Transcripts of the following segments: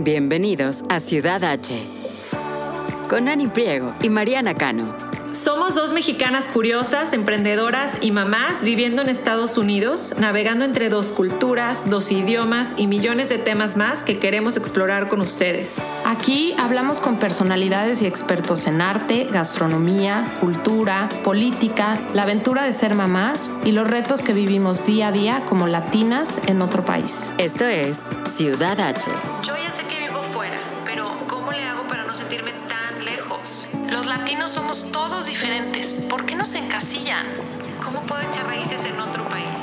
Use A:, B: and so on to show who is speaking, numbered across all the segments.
A: Bienvenidos a Ciudad H. Con Ani Priego y Mariana Cano.
B: Somos dos mexicanas curiosas, emprendedoras y mamás viviendo en Estados Unidos, navegando entre dos culturas, dos idiomas y millones de temas más que queremos explorar con ustedes.
C: Aquí hablamos con personalidades y expertos en arte, gastronomía, cultura, política, la aventura de ser mamás y los retos que vivimos día a día como latinas en otro país.
A: Esto es Ciudad H.
B: Yo ya
C: todos diferentes. ¿Por qué nos encasillan?
B: ¿Cómo puedo echar raíces en otro país?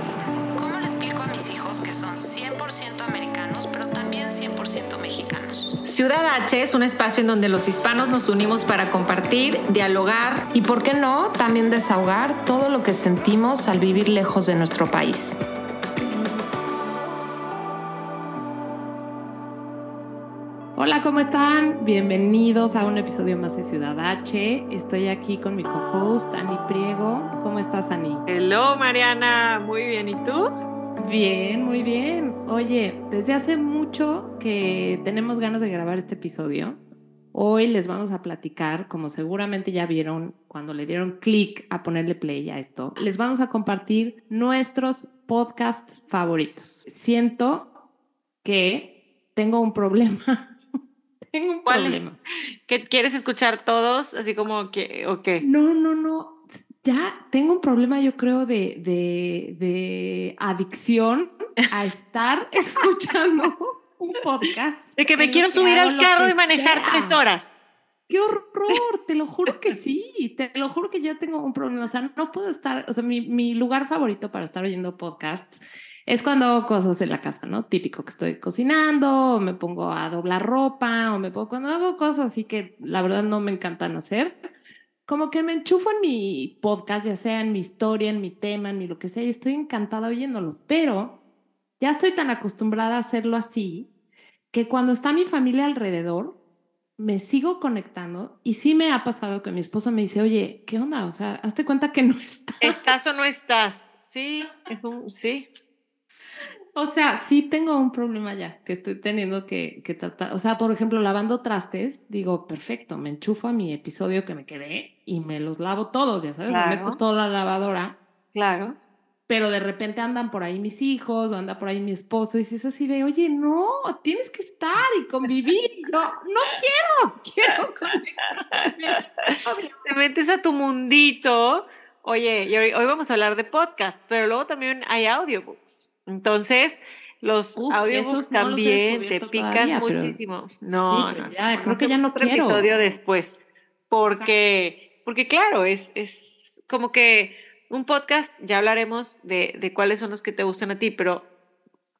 C: ¿Cómo le explico a mis hijos que son 100% americanos, pero también 100% mexicanos?
B: Ciudad H es un espacio en donde los hispanos nos unimos para compartir, dialogar
C: Y por qué no, también desahogar todo lo que sentimos al vivir lejos de nuestro país. Hola, ¿cómo están? Bienvenidos a un episodio más de Ciudad H. Estoy aquí con mi co-host, Ani Priego. ¿Cómo estás, Ani?
B: Hello Mariana, muy bien, ¿y tú?
C: Bien, muy bien. Oye, desde hace mucho que tenemos ganas de grabar este episodio. Hoy les vamos a platicar, como seguramente ya vieron cuando le dieron clic a ponerle play a esto, les vamos a compartir nuestros podcasts favoritos. Siento que tengo un problema. Tengo un problema.
B: ¿Que quieres escuchar todos? Así como que, ¿o qué?
C: No, no, no. Ya tengo un problema, yo creo, de, de, de adicción a estar escuchando un podcast.
B: De que me quiero subir al carro y manejar
C: sea.
B: tres horas.
C: ¡Qué horror! Te lo juro que sí. Te lo juro que yo tengo un problema. O sea, no puedo estar. O sea, mi, mi lugar favorito para estar oyendo podcasts es cuando hago cosas en la casa, ¿no? Típico que estoy cocinando, o me pongo a doblar ropa, o me pongo. Cuando hago cosas así que la verdad no me encantan hacer, como que me enchufo en mi podcast, ya sea en mi historia, en mi tema, en mi lo que sea, y estoy encantada oyéndolo. Pero ya estoy tan acostumbrada a hacerlo así que cuando está mi familia alrededor, me sigo conectando y sí me ha pasado que mi esposo me dice, oye, ¿qué onda? O sea, hazte cuenta que no estás.
B: ¿Estás o no estás? Sí, es un, sí.
C: O sea, sí tengo un problema ya que estoy teniendo que, que tratar. O sea, por ejemplo, lavando trastes, digo, perfecto, me enchufo a mi episodio que me quedé y me los lavo todos, ya sabes,
B: Claro.
C: me meto toda la lavadora.
B: Claro.
C: Pero de repente andan por ahí mis hijos o anda por ahí mi esposo y dices así de, oye, no, tienes que estar y convivir. No, no quiero, quiero convivir.
B: Te metes a tu mundito. Oye, y hoy, hoy vamos a hablar de podcasts, pero luego también hay audiobooks. Entonces, los
C: Uf,
B: audiobooks
C: esos no
B: también te picas
C: todavía, pero-
B: muchísimo. No,
C: Sí, pero
B: no,
C: ya,
B: no,
C: creo que ya no
B: otro
C: quiero.
B: episodio después. Porque, porque claro, es, es como que un podcast, ya hablaremos de, de cuáles son los que te gustan a ti, pero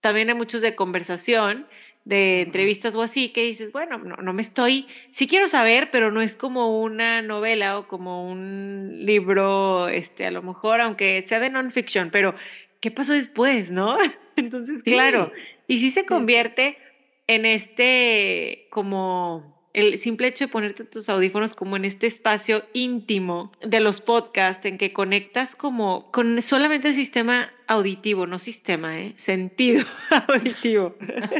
B: también hay muchos de conversación, de entrevistas o así, que dices, bueno, no, no me estoy, sí quiero saber, pero no es como una novela o como un libro, este, a lo mejor, aunque sea de non-fiction, pero ¿qué pasó después, no? Entonces, claro, y sí se convierte en este, como el simple hecho de ponerte tus audífonos como en este espacio íntimo de los podcasts en que conectas como con solamente el sistema auditivo, no sistema, ¿eh? Sentido auditivo.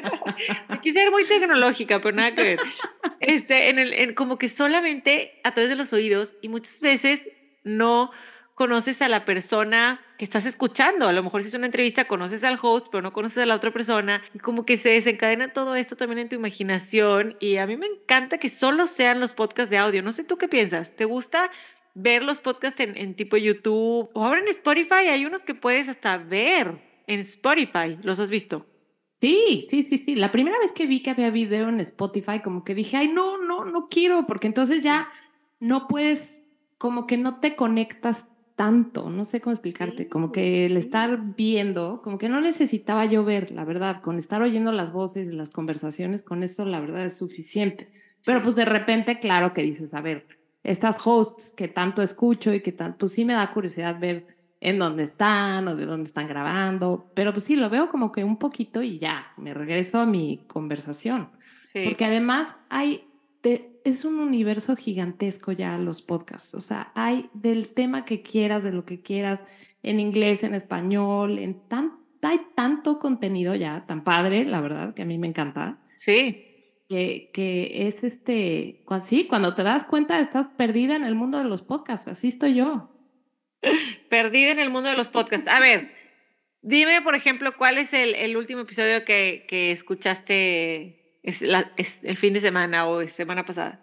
B: Aquí ser muy tecnológica, pero nada que ver. Este, en el, en como que solamente a través de los oídos y muchas veces no conoces a la persona que estás escuchando. A lo mejor si es una entrevista conoces al host, pero no conoces a la otra persona. Y como que se desencadena todo esto también en tu imaginación. Y a mí me encanta que solo sean los podcasts de audio. No sé tú qué piensas. ¿Te gusta ver los podcasts en, en tipo YouTube? O ahora en Spotify hay unos que puedes hasta ver en Spotify. ¿Los has visto?
C: Sí, sí, sí, sí. La primera vez que vi que había video en Spotify, como que dije, ay, no, no, no quiero, porque entonces ya no puedes, como que no te conectas tanto, no sé cómo explicarte, como que el estar viendo, como que no necesitaba yo ver, la verdad, con estar oyendo las voces las conversaciones, con eso la verdad es suficiente. Pero pues de repente, claro que dices, a ver, estas hosts que tanto escucho y que tan, pues sí me da curiosidad ver en dónde están o de dónde están grabando, pero pues sí, lo veo como que un poquito y ya, me regreso a mi conversación.
B: Sí.
C: Porque además hay, de- es un universo gigantesco ya los podcasts, o sea, hay del tema que quieras, de lo que quieras, en inglés, en español, en tan, hay tanto contenido ya, tan padre, la verdad, que a mí me encanta.
B: Sí.
C: que, que es este, cu- sí, cuando te das cuenta estás perdida en el mundo de los podcasts, así estoy yo.
B: Perdida en el mundo de los podcasts. A ver, dime, por ejemplo, cuál es el, el último episodio que, que escuchaste es la- es el fin de semana o semana pasada.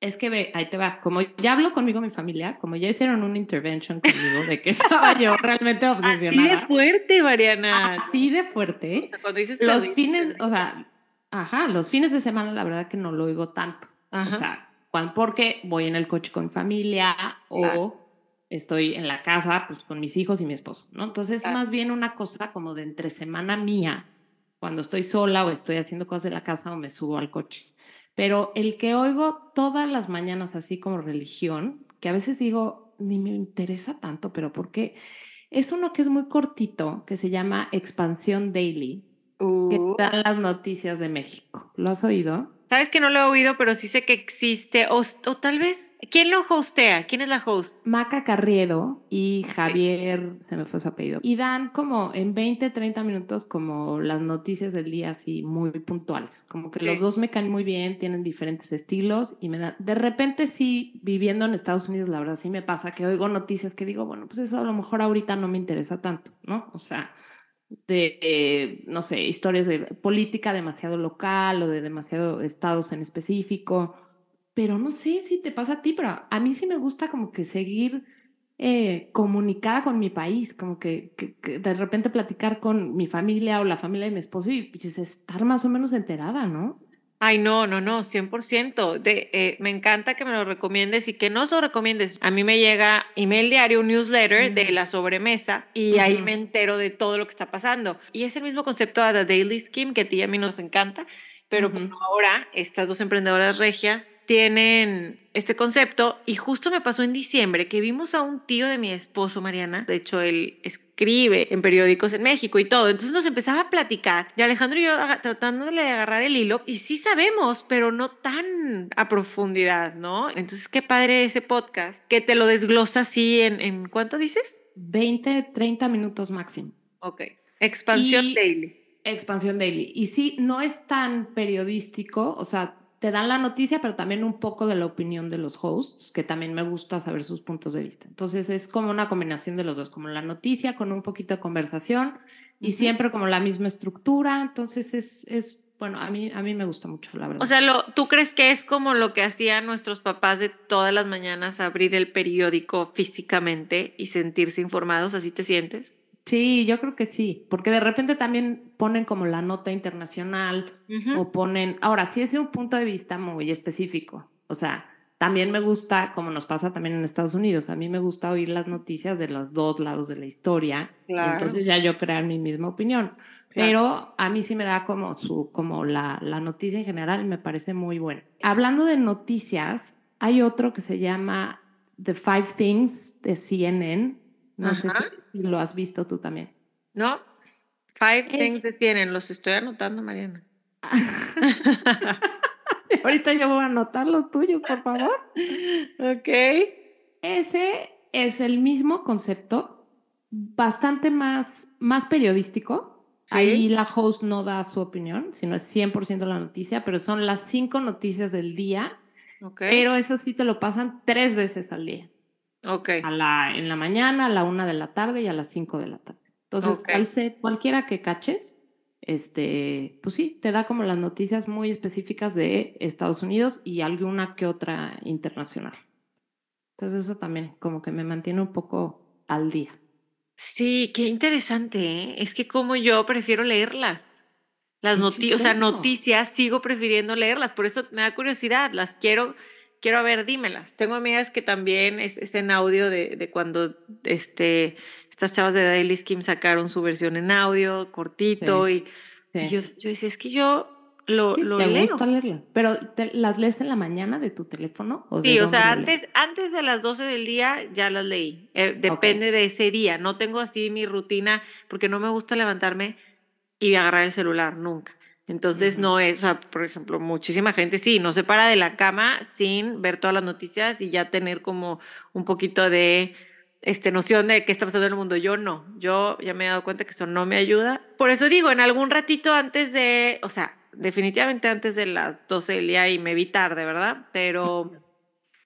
C: Es que ve, ahí te va, como ya hablo conmigo mi familia, como ya hicieron una intervention conmigo de que estaba yo realmente
B: Así de
C: obsesionada,
B: fuerte, Mariana.
C: así de fuerte,
B: O sea, cuando dices
C: los fines, o sea, ajá, los fines de semana la verdad que no lo oigo tanto.
B: Ajá.
C: O sea, cuan- porque voy en el coche con mi familia o estoy en la casa pues con mis hijos y mi esposo, ¿no? Entonces,
B: Claro.
C: más bien una cosa como de entre semana mía, cuando estoy sola o estoy haciendo cosas en la casa o me subo al coche. Pero el que oigo todas las mañanas así como religión, que a veces digo, ni me interesa tanto, pero porque es uno que es muy cortito, que se llama Expansión Daily, que
B: Uh,
C: dan las noticias de México. ¿Lo has oído?
B: Sabes que no lo he oído, pero sí sé que existe. O, o tal vez, ¿quién lo hostea? ¿Quién es la host?
C: Maca Carriedo y Javier, se me fue su apellido, y dan como en 20, 30 minutos como las noticias del día así muy puntuales, como que los dos me caen muy bien, tienen diferentes estilos y me dan, de repente sí, viviendo en Estados Unidos, la verdad sí me pasa que oigo noticias que digo, bueno, pues eso a lo mejor ahorita no me interesa tanto, ¿no? O sea, de, eh, no sé, historias de política demasiado local o de demasiado estados en específico, pero no sé si te pasa a ti, pero a mí sí me gusta como que seguir eh, comunicada con mi país, como que, que- que de repente platicar con mi familia o la familia de mi esposo y pues, estar más o menos enterada, ¿no?
B: Ay, no, no, no, 100%. De, eh, me encanta que me lo recomiendes y que no lo recomiendes. A mí me llega email diario, un newsletter de la sobremesa y ahí
C: Ujú.
B: me entero de todo lo que está pasando. Y es el mismo concepto de The Daily Scheme que a ti y a mí nos encanta. Pero ahora estas dos emprendedoras regias tienen este concepto y justo me pasó en diciembre que vimos a un tío de mi esposo, Mariana. De hecho, él escribe en periódicos en México y todo. Entonces nos empezaba a platicar y Alejandro y yo tratándole de agarrar el hilo y sí sabemos, pero no tan a profundidad, ¿no? Entonces, qué padre ese podcast que te lo desglosa así en, en ¿cuánto dices?
C: 20, 30 minutos máximo.
B: Ok. Expansión
C: Y-
B: daily.
C: Expansión Daily. Y sí, no es tan periodístico, o sea, te dan la noticia, pero también un poco de la opinión de los hosts, que también me gusta saber sus puntos de vista. Entonces es como una combinación de los dos, como la noticia con un poquito de conversación y siempre como la misma estructura. Entonces es, es bueno, a mí, a mí me gusta mucho, la verdad.
B: O sea, lo, ¿tú crees que es como lo que hacían nuestros papás de todas las mañanas, abrir el periódico físicamente y sentirse informados? ¿Así te sientes?
C: Sí, yo creo que sí, porque de repente también ponen como la nota internacional o ponen, ahora sí es un punto de vista muy específico, o sea, también me gusta, como nos pasa también en Estados Unidos, a mí me gusta oír las noticias de los dos lados de la historia,
B: Claro.
C: entonces ya yo crear mi misma opinión, pero a mí sí me da como su, como la, la noticia en general y me parece muy buena. Hablando de noticias, hay otro que se llama The Five Things de CNN, no sé
B: Ajá.
C: si, si lo has visto tú también.
B: ¿No? Five
C: Es-
B: things de tienen, los estoy anotando, Mariana.
C: Ahorita yo voy a anotar los tuyos, por favor.
B: ok.
C: Ese es el mismo concepto, bastante más, más periodístico.
B: Sí.
C: Ahí la host no da su opinión, sino es 100% la noticia, pero son las cinco noticias del día,
B: Ok.
C: pero eso sí te lo pasan tres veces al día,
B: ok.
C: a la, en la mañana, a la una de la tarde y a las cinco de la tarde. Entonces,
B: Ok.
C: cual se- cualquiera que caches, este, pues sí, te da como las noticias muy específicas de Estados Unidos y alguna que otra internacional. Entonces eso también como que me mantiene un poco al día.
B: Sí, qué interesante, ¿eh? Es que como yo prefiero leerlas. Las noticias, o sea, noticias sigo prefiriendo leerlas, por eso me da curiosidad, las quiero, quiero a ver, dímelas. Tengo amigas que también es, es en audio de, de cuando este, estas chavas de Daily Skim sacaron su versión en audio, cortito, y, y
C: Sí.
B: yo, yo decía, es que yo lo,
C: Sí,
B: lo
C: te
B: leo.
C: gusta leerlas. Pero ¿te- ¿las lees en la mañana de tu teléfono? ¿O de
B: Sí, o sea, antes, antes de las 12 del día ya las leí. Eh, depende de ese día. No tengo así mi rutina porque no me gusta levantarme y agarrar el celular nunca. Entonces
C: Ujú.
B: no es, o sea, por ejemplo, muchísima gente sí, no se para de la cama sin ver todas las noticias y ya tener como un poquito de este, noción de qué está pasando en el mundo. Yo no, yo ya me he dado cuenta que eso no me ayuda. Por eso digo, en algún ratito antes de, o sea, definitivamente antes de las 12 del día y me vi tarde, ¿verdad? Pero,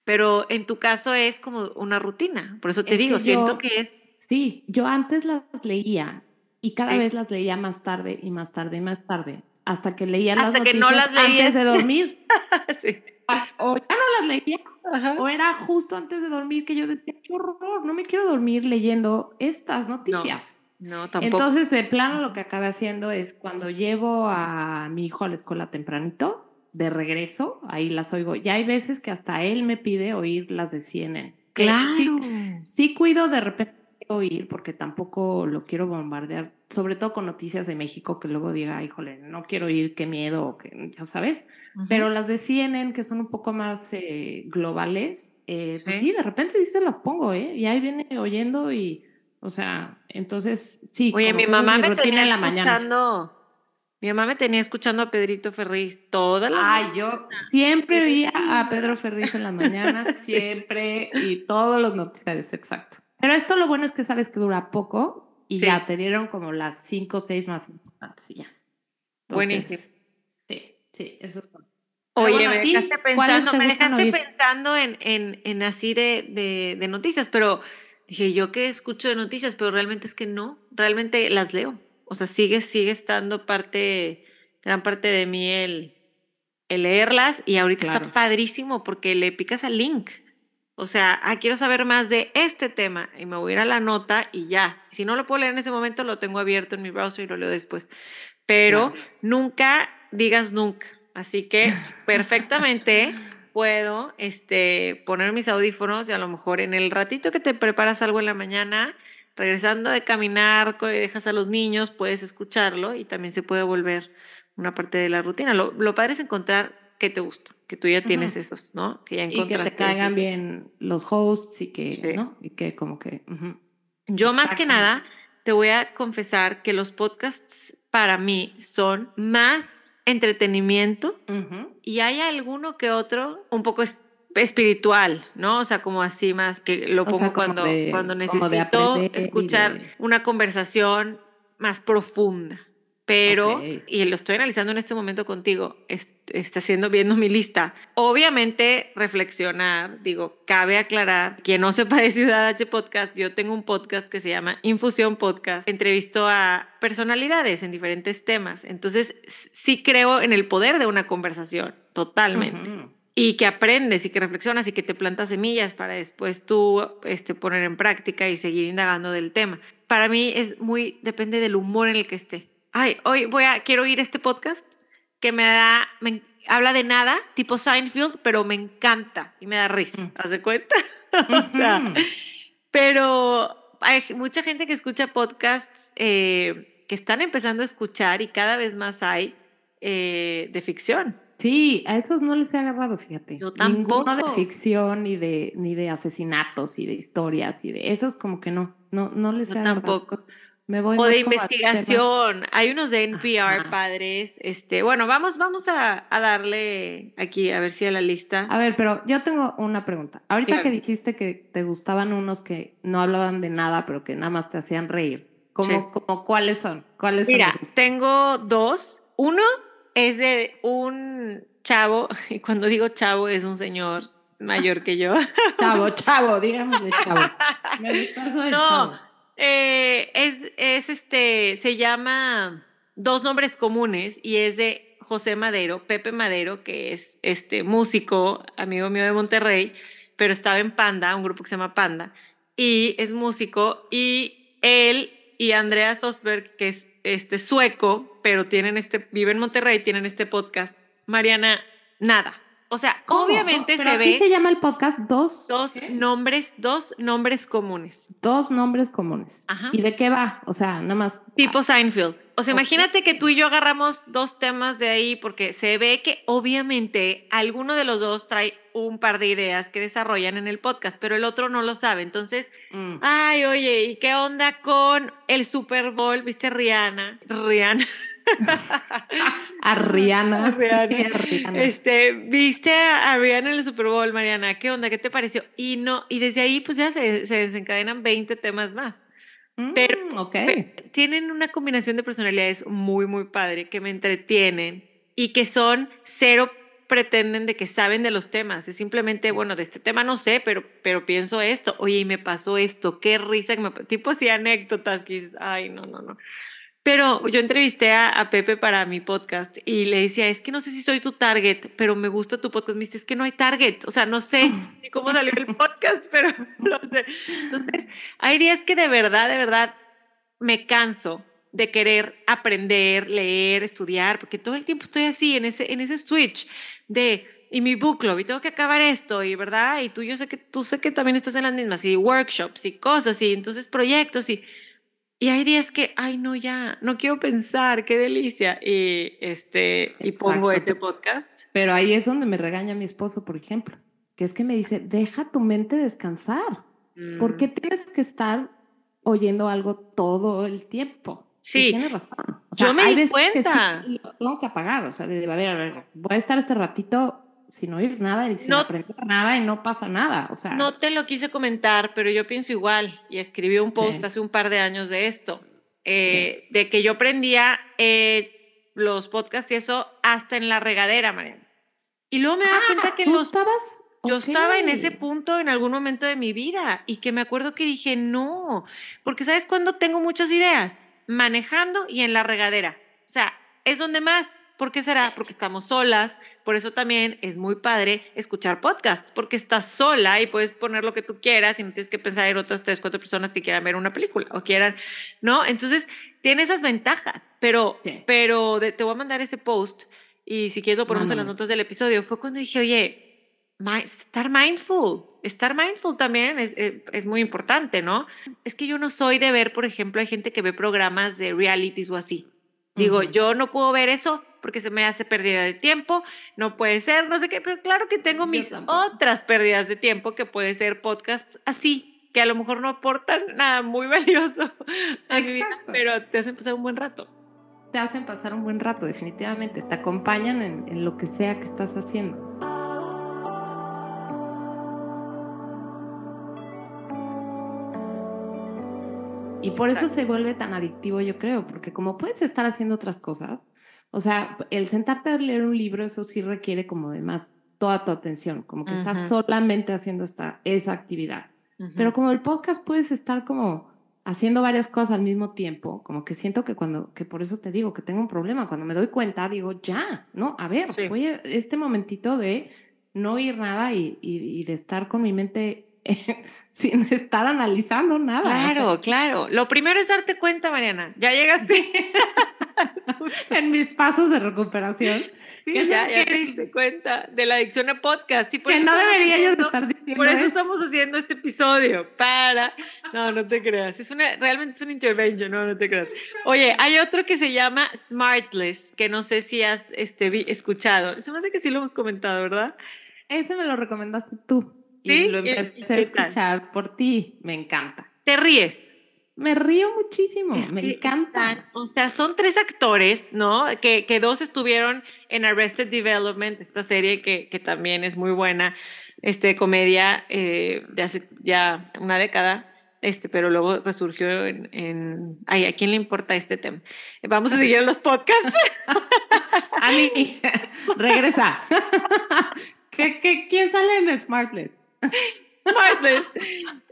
B: pero en tu caso es como una rutina. Por eso te
C: Es
B: digo,
C: que
B: siento
C: yo-
B: que es...
C: Sí, yo antes las leía y cada
B: Sí.
C: vez las leía más tarde y más tarde y más tarde, hasta que leía
B: Hasta
C: las
B: que no
C: noticias
B: las leías.
C: antes de dormir.
B: sí.
C: O ya no las leía,
B: Ajá.
C: o era justo antes de dormir que yo decía, qué horror, no me quiero dormir leyendo estas noticias.
B: No, tampoco.
C: Entonces, de plano, lo que acabé haciendo es cuando llevo a mi hijo a la escuela tempranito, de regreso, ahí las oigo. Ya hay veces que hasta él me pide oír las de CNN. Sí, sí cuido de repente oír porque tampoco lo quiero bombardear, sobre todo con noticias de México que luego diga, híjole, no quiero oír qué miedo, que, ya sabes.
B: Ujú.
C: Pero las de CNN, que son un poco más eh, globales, eh, pues
B: Sí.
C: sí, de repente sí se las pongo, ¿eh? Y ahí viene oyendo y, o sea, entonces sí.
B: Oye, mi mamá me tenía
C: en la mañana.
B: escuchando... Mi mamá me tenía escuchando a Pedrito Ferriz todas las
C: Ay, yo siempre veía a Pedro Ferriz en las mañanas,
B: Sí.
C: siempre, y todos los noticiarios, exacto. Pero esto lo bueno es que sabes que dura poco y
B: Sí.
C: ya te dieron como las cinco o seis más importantes y ya. Entonces,
B: Buenísimo.
C: Sí, sí, eso es todo.
B: Oye,
C: bueno, ¿a
B: me dejaste pensando, me dejaste
C: oír?
B: pensando en, en, en así de, de, de noticias, pero dije, yo que escucho de noticias, pero realmente es que no, realmente las leo. O sea, sigue, sigue estando parte, gran parte de mí el, el leerlas y ahorita
C: Claro.
B: está padrísimo porque le picas al link. O sea, ah, quiero saber más de este tema y me voy a ir a la nota y ya. Si no lo puedo leer en ese momento, lo tengo abierto en mi browser y lo leo después. Pero
C: Claro.
B: nunca digas nunca. Así que perfectamente puedo este, poner mis audífonos y a lo mejor en el ratito que te preparas algo en la mañana, regresando de caminar, dejas a los niños, puedes escucharlo y también se puede volver una parte de la rutina. Lo, lo padre es encontrar qué te gusta, que tú ya tienes esos, ¿no? Que ya
C: Y que
B: encontraste.
C: te caigan bien los hosts y que,
B: Sí.
C: ¿no? Y que como que...
B: Yo más que nada te voy a confesar que los podcasts para mí son más entretenimiento
C: Ujú.
B: y hay alguno que otro un poco es- espiritual, ¿no? O sea, como así más que lo
C: O
B: pongo
C: sea,
B: cuando,
C: de-
B: cuando necesito escuchar
C: de-
B: una conversación más profunda. Pero, y lo estoy analizando en este momento contigo, es- está haciendo, viendo mi lista. Obviamente, reflexionar, digo, cabe aclarar, quien no sepa de Ciudad H Podcast, yo tengo un podcast que se llama Infusión Podcast. Entrevisto a personalidades en diferentes temas. Entonces, sí creo en el poder de una conversación, totalmente y que aprendes y que reflexionas y que te plantas semillas para después tú este, poner en práctica y seguir indagando del tema. Para mí es muy, depende del humor en el que esté. Ay, hoy voy a, quiero oír este podcast que me da, me habla de nada, tipo Seinfeld, pero me encanta y me da risa,
C: Mm.
B: ¿haz de cuenta? o sea, pero hay mucha gente que escucha podcasts eh, que están empezando a escuchar y cada vez más hay eh, de ficción.
C: Sí, a esos no les he agarrado, fíjate.
B: Yo
C: Ninguno de
B: tampoco.
C: ficción, ni de, ni de asesinatos, y de historias, y de esos como que no, no, no les
B: Yo
C: he agarrado.
B: tampoco.
C: Me voy
B: O de investigación. Hay unos de NPR
C: Ajá.
B: padres. Este, bueno, vamos, vamos a, a darle aquí a ver si a la lista.
C: A ver, pero yo tengo una pregunta. Ahorita que dijiste que te gustaban unos que no hablaban de nada, pero que nada más te hacían reír, ¿cómo,
B: Sí.
C: cuáles son? ¿Cuáles son
B: Mira, tengo dos. Uno es de un chavo, y cuando digo chavo es un señor mayor que yo.
C: Chavo, chavo, dígame de chavo. Me
B: No,
C: chavo.
B: Eh, es, es este, se llama Dos Nombres Comunes y es de José Madero, Pepe Madero, que es este músico, amigo mío de Monterrey, pero estaba en Panda, un grupo que se llama Panda, y es músico, y él y Andrea Sosberg, que es este sueco, pero tienen este, vive en Monterrey, tienen este podcast, Mariana, nada. O sea,
C: ¿Cómo?
B: obviamente
C: Pero
B: se
C: así
B: ve
C: se llama el podcast, dos,
B: dos
C: ¿qué?
B: nombres, dos nombres comunes.
C: dos nombres comunes.
B: Ajá.
C: ¿Y de qué va? O sea, nada más.
B: Tipo Seinfeld. O sea, imagínate que tú y yo agarramos dos temas de ahí porque se ve que obviamente alguno de los dos trae un par de ideas que desarrollan en el podcast, pero el otro no lo sabe. Entonces,
C: Mm.
B: ay, oye, ¿y qué onda con el Super Bowl? ¿Viste Rihanna? Rihanna.
C: A Rihanna.
B: A Rihanna.
C: Sí, a Rihanna.
B: Este, viste a Rihanna en el Super Bowl, Mariana, ¿qué onda? ¿Qué te pareció? Y no, y desde ahí pues ya se, se desencadenan 20 temas más.
C: Mm, ok.
B: Pe- tienen una combinación de personalidades muy, muy padre que me entretienen y que son cero pretenden de que saben de los temas. Es simplemente, bueno, de este tema no sé, pero, pero pienso esto. Oye, y me pasó esto. Qué risa. Que me... Tipo así anécdotas que dices, ay, no, no, no. Pero yo entrevisté a, a, Pepe para mi podcast y le decía, es que no sé si soy tu target, pero me gusta tu podcast. Me dice, es que no hay target. O sea, no sé ni cómo salió el podcast, pero no sé. Entonces, hay días que de verdad, de verdad, me canso de querer aprender, leer, estudiar, porque todo el tiempo estoy así, en ese, en ese switch de, y mi book club, y tengo que acabar esto, y verdad, y tú yo sé que tú sé que también estás en las mismas, y workshops, y cosas, y entonces proyectos, y y hay días que, ay, no, ya, no quiero pensar, qué delicia. Y, este, y pongo ese podcast.
C: Pero ahí es donde me regaña mi esposo, por ejemplo, que es que me dice, deja tu mente descansar. ¿Por qué mm. tienes que estar oyendo algo todo el tiempo?
B: Sí.
C: tiene razón.
B: Yo me di cuenta.
C: Que tengo que apagar, o sea, de, a ver, a ver, voy a estar este ratito sin oír nada y sin no, aprender nada y no pasa nada. O sea,
B: no te lo quise comentar, pero yo pienso igual y escribí un post hace un par de años de esto, eh, de que yo prendía eh, los podcasts y eso hasta en la regadera, Mariana. Y luego me daba cuenta que
C: ¿tú
B: los...
C: estabas?
B: Yo estaba en ese punto en algún momento de mi vida y que me acuerdo que dije, no, porque ¿sabes cuándo tengo muchas ideas? Manejando y en la regadera. O sea, es donde más. ¿Por qué será? Porque estamos solas, por eso también es muy padre escuchar podcasts, porque estás sola y puedes poner lo que tú quieras y no tienes que pensar en otras tres, cuatro personas que quieran ver una película o quieran, ¿no? Entonces, tiene esas ventajas, pero, pero te voy a mandar ese post y si quieres lo ponemos en las notas del episodio. Fue cuando dije, oye, estar mindful, estar mindful también es, es, es, muy importante, ¿no? Es que yo no soy de ver, por ejemplo, hay gente que ve programas de realities o así. Digo, yo no puedo ver eso porque se me hace pérdida de tiempo, no puede ser, no sé qué, pero claro que tengo mis otras pérdidas de tiempo que puede ser podcasts así, que a lo mejor no aportan nada muy valioso a mi vida, pero te hacen pasar un buen rato.
C: Te hacen pasar un buen rato, definitivamente, te acompañan en, en lo que sea que estás haciendo. Y por eso se vuelve tan adictivo, yo creo, porque como puedes estar haciendo otras cosas, o sea, el sentarte a leer un libro, eso sí requiere como de más toda tu atención, como que estás solamente haciendo esta, esa actividad. Pero como el podcast puedes estar como haciendo varias cosas al mismo tiempo, como que siento que cuando, que por eso te digo que tengo un problema, cuando me doy cuenta digo, ya, ¿no? A ver, voy a este momentito de no oír nada y, y de estar con mi mente sin estar analizando nada.
B: Claro, claro. Lo primero es darte cuenta, Mariana. Ya llegaste
C: en mis pasos de recuperación.
B: Sí, ya, ya te diste cuenta de la adicción a podcast. Y
C: que no debería yo estar diciendo
B: Por eso estamos haciendo este episodio, para... No, no te creas. Es una, realmente es un intervention, no, no te creas. Oye, hay otro que se llama Smartless, que no sé si has este, escuchado. Se me hace que sí lo hemos comentado, ¿verdad?
C: Ese me lo recomendaste tú. Y lo empecé a escuchar por ti. Me encanta.
B: ¿Te ríes?
C: Me río muchísimo, me encanta.
B: o sea, son tres actores, ¿no? Que, que, dos estuvieron en Arrested Development, esta serie que, que también es muy buena, este, comedia eh, de hace ya una década, este, pero luego resurgió en, en, Ay, ¿a quién le importa este tema? Vamos a seguir en los podcasts.
C: Ani, regresa. ¿Qué, qué, quién sale en Smartless?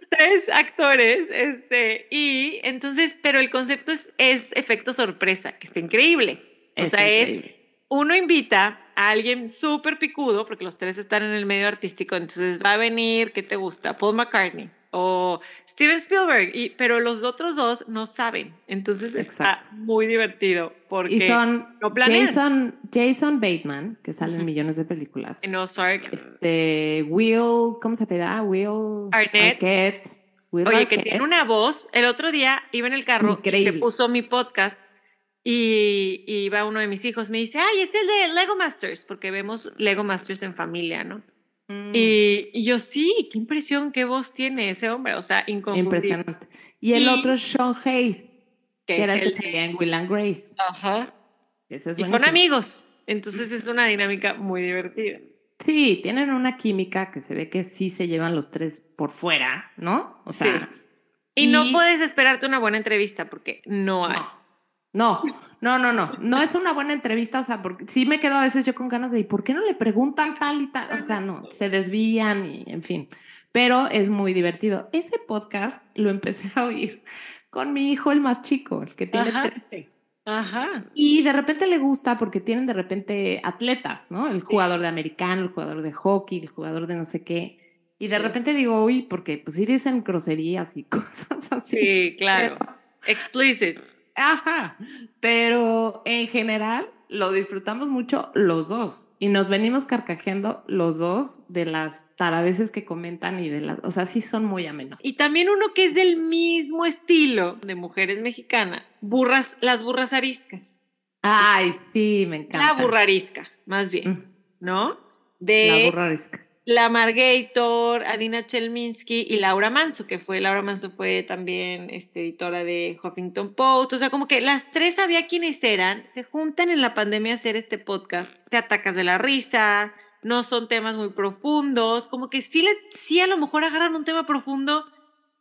B: Tres actores, este, y entonces, pero el concepto es, es efecto sorpresa, que está increíble. O sea, es, uno invita a alguien súper picudo, porque los tres están en el medio artístico, entonces va a venir, ¿qué te gusta? Paul McCartney o Steven Spielberg, y, pero los otros dos no saben. Entonces está muy divertido porque
C: y son no Jason, Jason Bateman, que sale en millones de películas.
B: En Ozark.
C: Este, Will, ¿cómo se llama? Will
B: Arnett. Oye, que tiene una voz. El otro día iba en el carro y se puso mi podcast y, y iba uno de mis hijos, me dice, ay, es el de Lego Masters, porque vemos Lego Masters en familia, ¿no? Mm. Y, yo sí, qué impresión, qué voz tiene ese hombre, o sea,
C: Impresionante. Y el otro es Sean Hayes, que, era el que salía en Will and Grace.
B: Ajá. y son amigos, entonces es una dinámica muy divertida.
C: Sí, tienen una química que se ve que sí se llevan los tres por fuera, ¿no? O sea.
B: Y, no puedes esperarte una buena entrevista porque no hay.
C: No, no, no, no. No es una buena entrevista, o sea, porque sí me quedo a veces yo con ganas de, ¿y por qué no le preguntan tal y tal? O sea, no, se desvían y en fin. Pero es muy divertido. Ese podcast lo empecé a oír con mi hijo, el más chico, el que tiene
B: Ajá.
C: 13.
B: Ajá.
C: Y de repente le gusta porque tienen de repente atletas, ¿no? El jugador de americano, el jugador de hockey, el jugador de no sé qué. Y de
B: Sí.
C: repente digo, uy, porque pues sí dicen groserías y cosas así.
B: Sí, claro.
C: Pero-
B: Explicit.
C: Ajá. Pero en general lo disfrutamos mucho los dos. Y nos venimos carcajeando los dos de las taradeces que comentan y de las. O sea, sí son muy amenos.
B: Y también uno que es del mismo estilo de mujeres mexicanas, burras, las burras ariscas.
C: Ay, sí, me encanta.
B: La burra arisca, más bien,
C: Mm,
B: ¿no?
C: La
B: De
C: burra arisca.
B: La Margator, Adina Chelminsky y Laura Manso, que fue, Laura Manso fue también este, editora de Huffington Post. O sea, como que las tres sabía quiénes eran, se juntan en la pandemia a hacer este podcast. Te atacas de la risa, no son temas muy profundos, como que sí, le, sí a lo mejor agarran un tema profundo,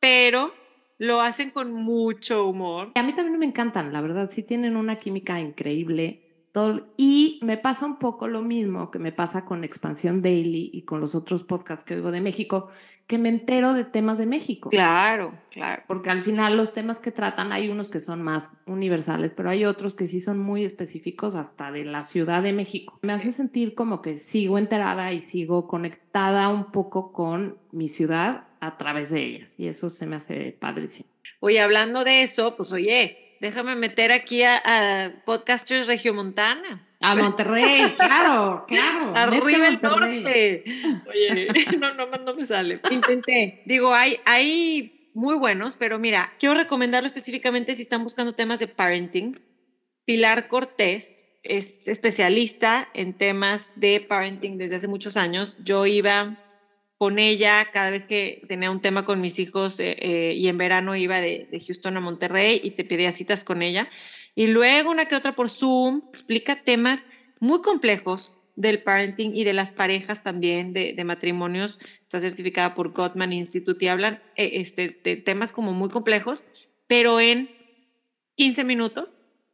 B: pero lo hacen con mucho humor.
C: A mí también me encantan, la verdad, sí tienen una química increíble. Todo, y me pasa un poco lo mismo que me pasa con Expansión Daily y con los otros podcasts que oigo de México, que me entero de temas de México.
B: Claro, claro.
C: Porque al final los temas que tratan, hay unos que son más universales, pero hay otros que sí son muy específicos hasta de la Ciudad de México. Me hace sentir como que sigo enterada y sigo conectada un poco con mi ciudad a través de ellas. Y eso se me hace padrísimo.
B: Oye, hablando de eso, pues oye, déjame meter aquí a, a podcasters regiomontanas.
C: A Monterrey, claro, claro.
B: Arriba el norte. Oye, no, no, no me sale. Intenté. Digo, hay, hay muy buenos, pero mira, quiero recomendarlo específicamente si están buscando temas de parenting. Pilar Cortés es especialista en temas de parenting desde hace muchos años. Yo iba con ella cada vez que tenía un tema con mis hijos eh, eh, y en verano iba de, Houston a Monterrey y te pedía citas con ella. Y luego una que otra por Zoom explica temas muy complejos del parenting y de las parejas también, de, de matrimonios. Está certificada por Gottman Institute y hablan eh, este, de temas como muy complejos, pero en 15 minutos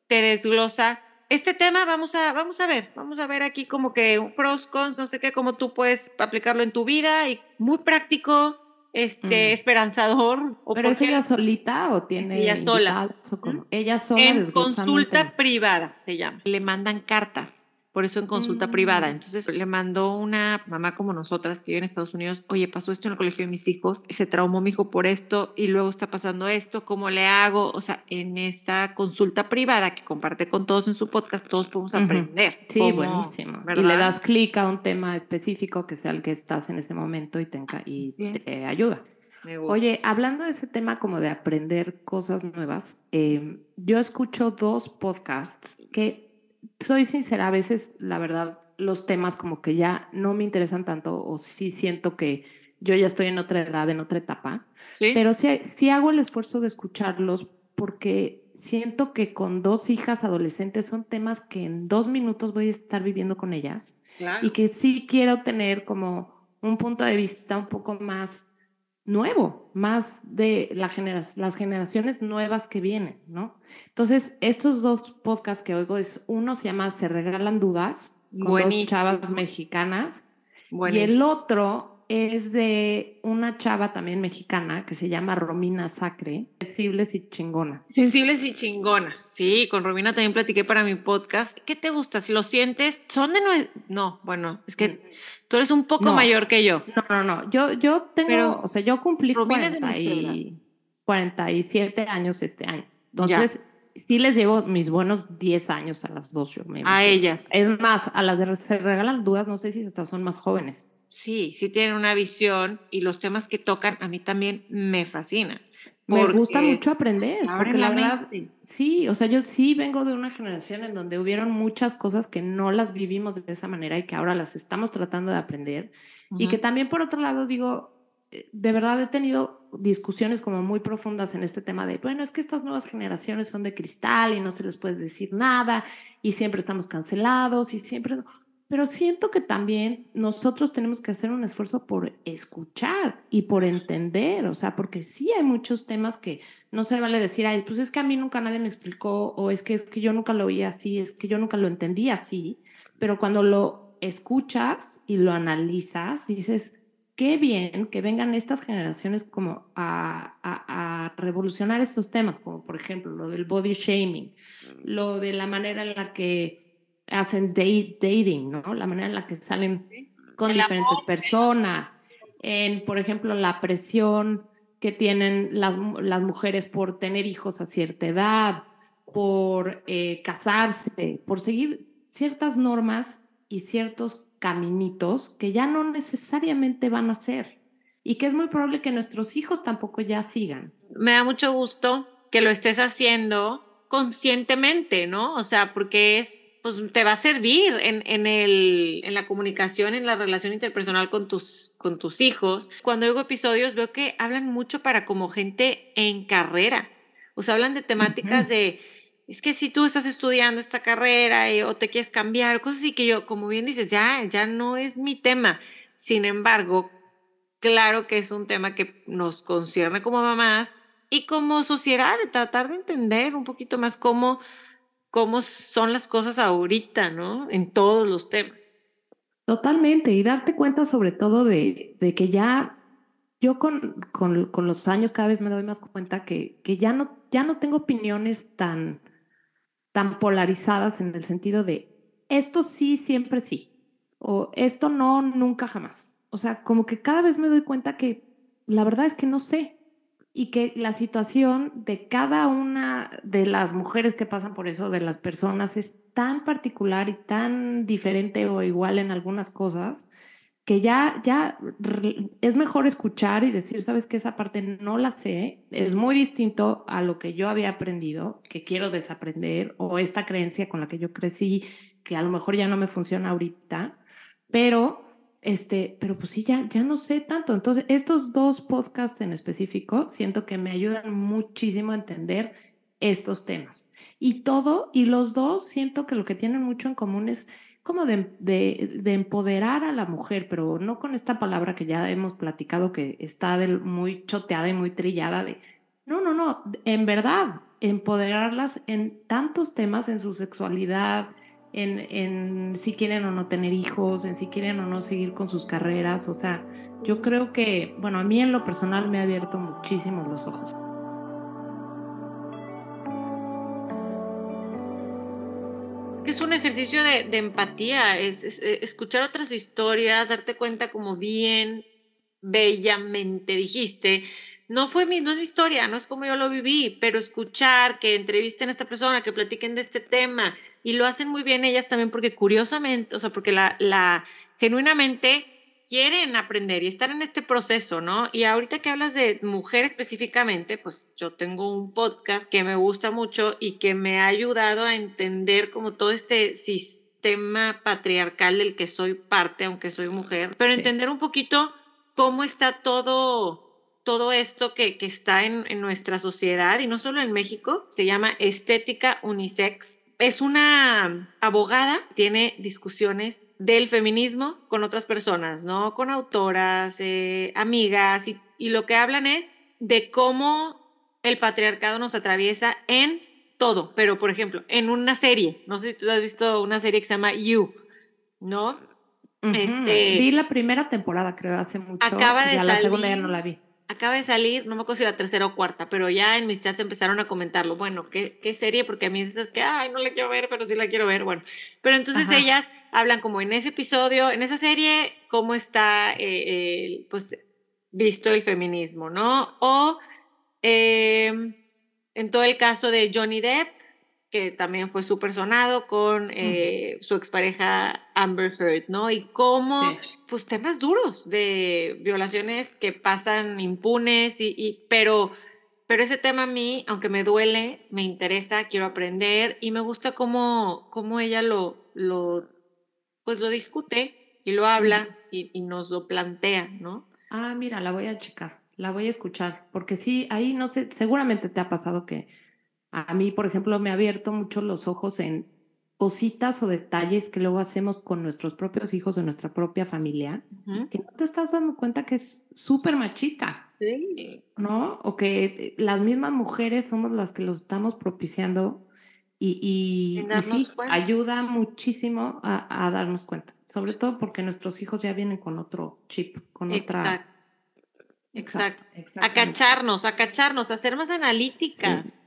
B: te desglosa este tema vamos a, vamos a ver, vamos a ver aquí como que pros, cons, no sé qué, cómo tú puedes aplicarlo en tu vida y muy práctico, este, mm. esperanzador.
C: O ¿Pero es ella solita o tiene
B: ella sola?
C: O como, ella sola
B: en consulta privada se llama. Le mandan cartas por eso en consulta mm. privada. Entonces le mandó una mamá como nosotras que vive en Estados Unidos, oye, pasó esto en el colegio de mis hijos, se traumó mi hijo por esto y luego está pasando esto, ¿cómo le hago? O sea, en esa consulta privada que comparte con todos en su podcast, todos podemos aprender.
C: Sí, cómo, buenísimo. ¿verdad? Y le das clic a un tema específico que sea el que estás en ese momento y te, y te ayuda. Oye, hablando de ese tema como de aprender cosas nuevas, eh, yo escucho dos podcasts que soy sincera, a veces la verdad los temas como que ya no me interesan tanto o sí siento que yo ya estoy en otra edad, en otra etapa, ¿Sí? pero sí, sí hago el esfuerzo de escucharlos porque siento que con dos hijas adolescentes son temas que en dos minutos voy a estar viviendo con ellas
B: claro.
C: y que sí quiero tener como un punto de vista un poco más nuevo, más de la genera las generaciones nuevas que vienen, ¿no? Entonces, estos dos podcasts que oigo, es uno se llama Se Regalan Dudas, con dos chavas mexicanas, Buenísimo. y el otro es de una chava también mexicana que se llama Romina Sacre, Sensibles y Chingonas.
B: Sensibles y Chingonas, sí, con Romina también platiqué para mi podcast. ¿Qué te gusta? Si lo sientes, son de... Nue no, bueno, es que tú eres un poco
C: no,
B: mayor que yo.
C: No, no, no, yo, yo tengo,
B: Pero
C: o sea, yo cumplí
B: Romina es
C: 40
B: de
C: y, 47 años este año. Entonces, ya. sí les llevo mis buenos 10 años a las dos. Yo me
B: a ellas.
C: Es más, a las de Se Regalan Dudas, no sé si estas son más jóvenes.
B: Sí, sí tienen una visión y los temas que tocan a mí también me fascinan.
C: Me gusta mucho aprender. Porque la,
B: la
C: verdad, sí, o sea, yo sí vengo de una generación en donde hubieron muchas cosas que no las vivimos de esa manera y que ahora las estamos tratando de aprender. Uh -huh. Y que también, por otro lado, digo, eh, de verdad he tenido discusiones como muy profundas en este tema de, bueno, es que estas nuevas generaciones son de cristal y no se les puede decir nada y siempre estamos cancelados y siempre... pero siento que también nosotros tenemos que hacer un esfuerzo por escuchar y por entender, o sea, porque sí hay muchos temas que no se vale decir, ay, pues es que a mí nunca nadie me explicó, o es que es que yo nunca lo oí así, es que yo nunca lo entendí así, pero cuando lo escuchas y lo analizas, dices, qué bien que vengan estas generaciones como a, a, a, revolucionar estos temas, como por ejemplo lo del body shaming, lo de la manera en la que hacen date, dating, ¿no? La manera en la que salen con diferentes personas, en, por ejemplo, la presión que tienen las, las mujeres por tener hijos a cierta edad, por eh, casarse, por seguir ciertas normas y ciertos caminitos que ya no necesariamente van a ser y que es muy probable que nuestros hijos tampoco ya sigan.
B: Me da mucho gusto que lo estés haciendo conscientemente, ¿no? O sea, porque es pues te va a servir en, en, el, en la comunicación, en la relación interpersonal con tus, con tus hijos. Cuando oigo episodios veo que hablan mucho para como gente en carrera. O sea, hablan de temáticas de, es que si tú estás estudiando esta carrera eh, o te quieres cambiar, cosas así que yo, como bien dices, ya, ya no es mi tema. Sin embargo, claro que es un tema que nos concierne como mamás y como sociedad, tratar de entender un poquito más cómo cómo son las cosas ahorita, ¿no? En todos los temas.
C: Totalmente, y darte cuenta sobre todo de, que ya yo con, con, con, los años cada vez me doy más cuenta que, que ya, no, ya no tengo opiniones tan, tan polarizadas en el sentido de esto sí, siempre sí, o esto no, nunca jamás. O sea, como que cada vez me doy cuenta que la verdad es que no sé, y que la situación de cada una de las mujeres que pasan por eso, de las personas, es tan particular y tan diferente o igual en algunas cosas, que ya, ya es mejor escuchar y decir, sabes que esa parte no la sé, es muy distinto a lo que yo había aprendido, que quiero desaprender, o esta creencia con la que yo crecí, que a lo mejor ya no me funciona ahorita, pero este, pero pues sí, ya, ya no sé tanto. Entonces, estos dos podcasts en específico siento que me ayudan muchísimo a entender estos temas. Y todo, y los dos siento que lo que tienen mucho en común es como de, de, de empoderar a la mujer, pero no con esta palabra que ya hemos platicado que está muy choteada y muy trillada de, no, no, no, en verdad, empoderarlas en tantos temas, en su sexualidad, en, si quieren o no tener hijos, en si quieren o no seguir con sus carreras. O sea, yo creo que, bueno, a mí en lo personal me ha abierto muchísimo los ojos.
B: Es un ejercicio de, empatía, es, eh, escuchar otras historias, darte cuenta como bien, bellamente dijiste, no fue mi, no es mi historia, no es como yo lo viví, pero escuchar que entrevisten a esta persona, que platiquen de este tema, y lo hacen muy bien ellas también porque curiosamente, o sea, porque la, la genuinamente quieren aprender y están en este proceso, ¿no? Y ahorita que hablas de mujer específicamente, pues yo tengo un podcast que me gusta mucho y que me ha ayudado a entender como todo este sistema patriarcal del que soy parte, aunque soy mujer, pero entender un poquito cómo está todo todo esto que, que está en, en, nuestra sociedad y no solo en México, se llama estética unisex. Es una abogada, tiene discusiones del feminismo con otras personas, ¿no? Con autoras, eh, amigas, y, y lo que hablan es de cómo el patriarcado nos atraviesa en todo, pero por ejemplo, en una serie, no sé si tú has visto una serie que se llama You, ¿no?
C: Este, vi la primera temporada, creo, hace mucho.
B: Acaba de
C: ya la segunda ya no la vi
B: acaba de salir, no me acuerdo si la tercera o cuarta, pero ya en mis chats empezaron a comentarlo. Bueno, ¿qué, qué serie? Porque a mí dices que, ay, no la quiero ver, pero sí la quiero ver. Bueno, pero entonces ellas hablan como en ese episodio, en esa serie, cómo está, eh, pues, visto el feminismo, ¿no? O em, en todo el caso de Johnny Depp, que también fue súper sonado con eh, su expareja Amber Heard, ¿no? Y cómo pues temas duros de violaciones que pasan impunes y, y, pero pero ese tema a mí, aunque me duele, me interesa, quiero aprender y me gusta cómo, cómo ella lo, lo, pues lo discute y lo habla y, y, nos lo plantea, ¿no?
C: Ah, mira, la voy a checar, la voy a escuchar, porque sí, ahí no sé, seguramente te ha pasado que a mí, por ejemplo, me ha abierto mucho los ojos en cositas o detalles que luego hacemos con nuestros propios hijos de nuestra propia familia, que no te estás dando cuenta que es súper machista, ¿no? O que las mismas mujeres somos las que los estamos propiciando y, sí, ayuda muchísimo a, darnos cuenta, sobre todo porque nuestros hijos ya vienen con otro chip, con otra...
B: Exacto. Exacto. A cacharnos, a cacharnos, a ser más analíticas.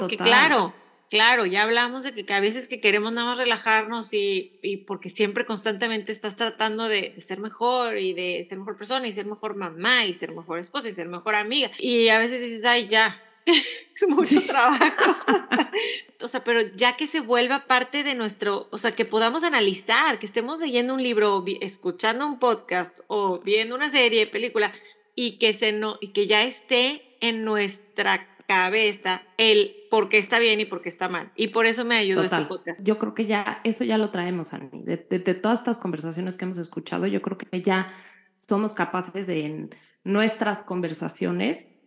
B: Porque claro, claro, ya hablamos de que, a veces que queremos nada más relajarnos y, y porque siempre constantemente estás tratando de, ser mejor y de ser mejor persona y ser mejor mamá y ser mejor esposa y ser mejor amiga. Y a veces dices, ay, ya, es mucho trabajo. o sea, pero ya que se vuelva parte de nuestro, o sea, que podamos analizar, que estemos leyendo un libro, escuchando un podcast o viendo una serie, película, y que, se no, y que ya esté en nuestra cabeza el por qué está bien y por qué está mal. Y por eso me ayudó este podcast.
C: Yo creo que ya eso ya lo traemos, Ani. De, de, todas estas conversaciones que hemos escuchado, yo creo que ya somos capaces de en nuestras conversaciones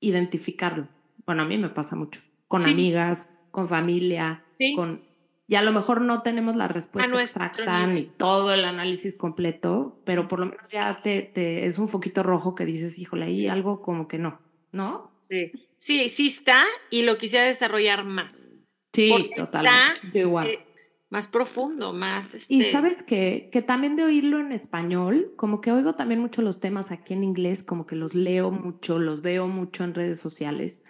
C: identificarlo. Bueno, a mí me pasa mucho. Con amigas, con familia, con... Y a lo mejor no tenemos la respuesta exacta ni todo el análisis completo, pero por lo menos ya te, te, es un foquito rojo que dices, híjole, ahí algo como que no, ¿no?
B: Sí, sí, sí está y lo quisiera desarrollar más.
C: Sí, totalmente. igual.
B: Eh, más profundo, más...
C: Y este sabes que, que también de oírlo en español, como que oigo también mucho los temas aquí en inglés, como que los leo mucho, los veo mucho en redes sociales,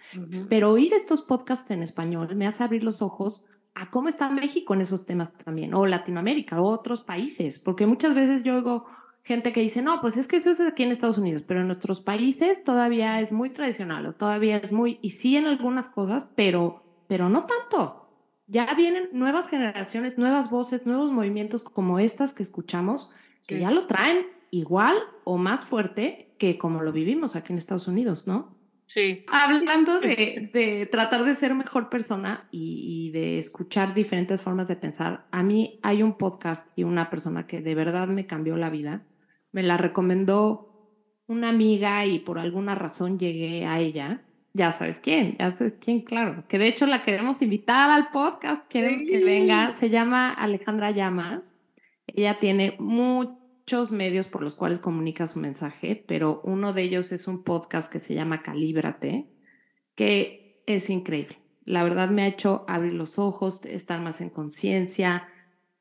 C: pero oír estos podcasts en español me hace abrir los ojos a cómo está México en esos temas también, o Latinoamérica, o otros países, porque muchas veces yo oigo gente que dice, no, pues es que eso es aquí en Estados Unidos, pero en nuestros países todavía es muy tradicional, o todavía es muy, y sí en algunas cosas, pero, pero no tanto ya vienen nuevas generaciones, nuevas voces, nuevos movimientos como estas que escuchamos, que ya lo traen igual o más fuerte que como lo vivimos aquí en Estados Unidos, ¿no?
B: Sí.
C: Hablando de, de tratar de ser mejor persona y, y, de escuchar diferentes formas de pensar, a mí hay un podcast y una persona que de verdad me cambió la vida. Me la recomendó una amiga y por alguna razón llegué a ella. Ya sabes quién, ya sabes quién, claro, que de hecho la queremos invitar al podcast, queremos que venga, se llama Alejandra Llamas, ella tiene muchos medios por los cuales comunica su mensaje, pero uno de ellos es un podcast que se llama Calíbrate, que es increíble. La verdad me ha hecho abrir los ojos, estar más en conciencia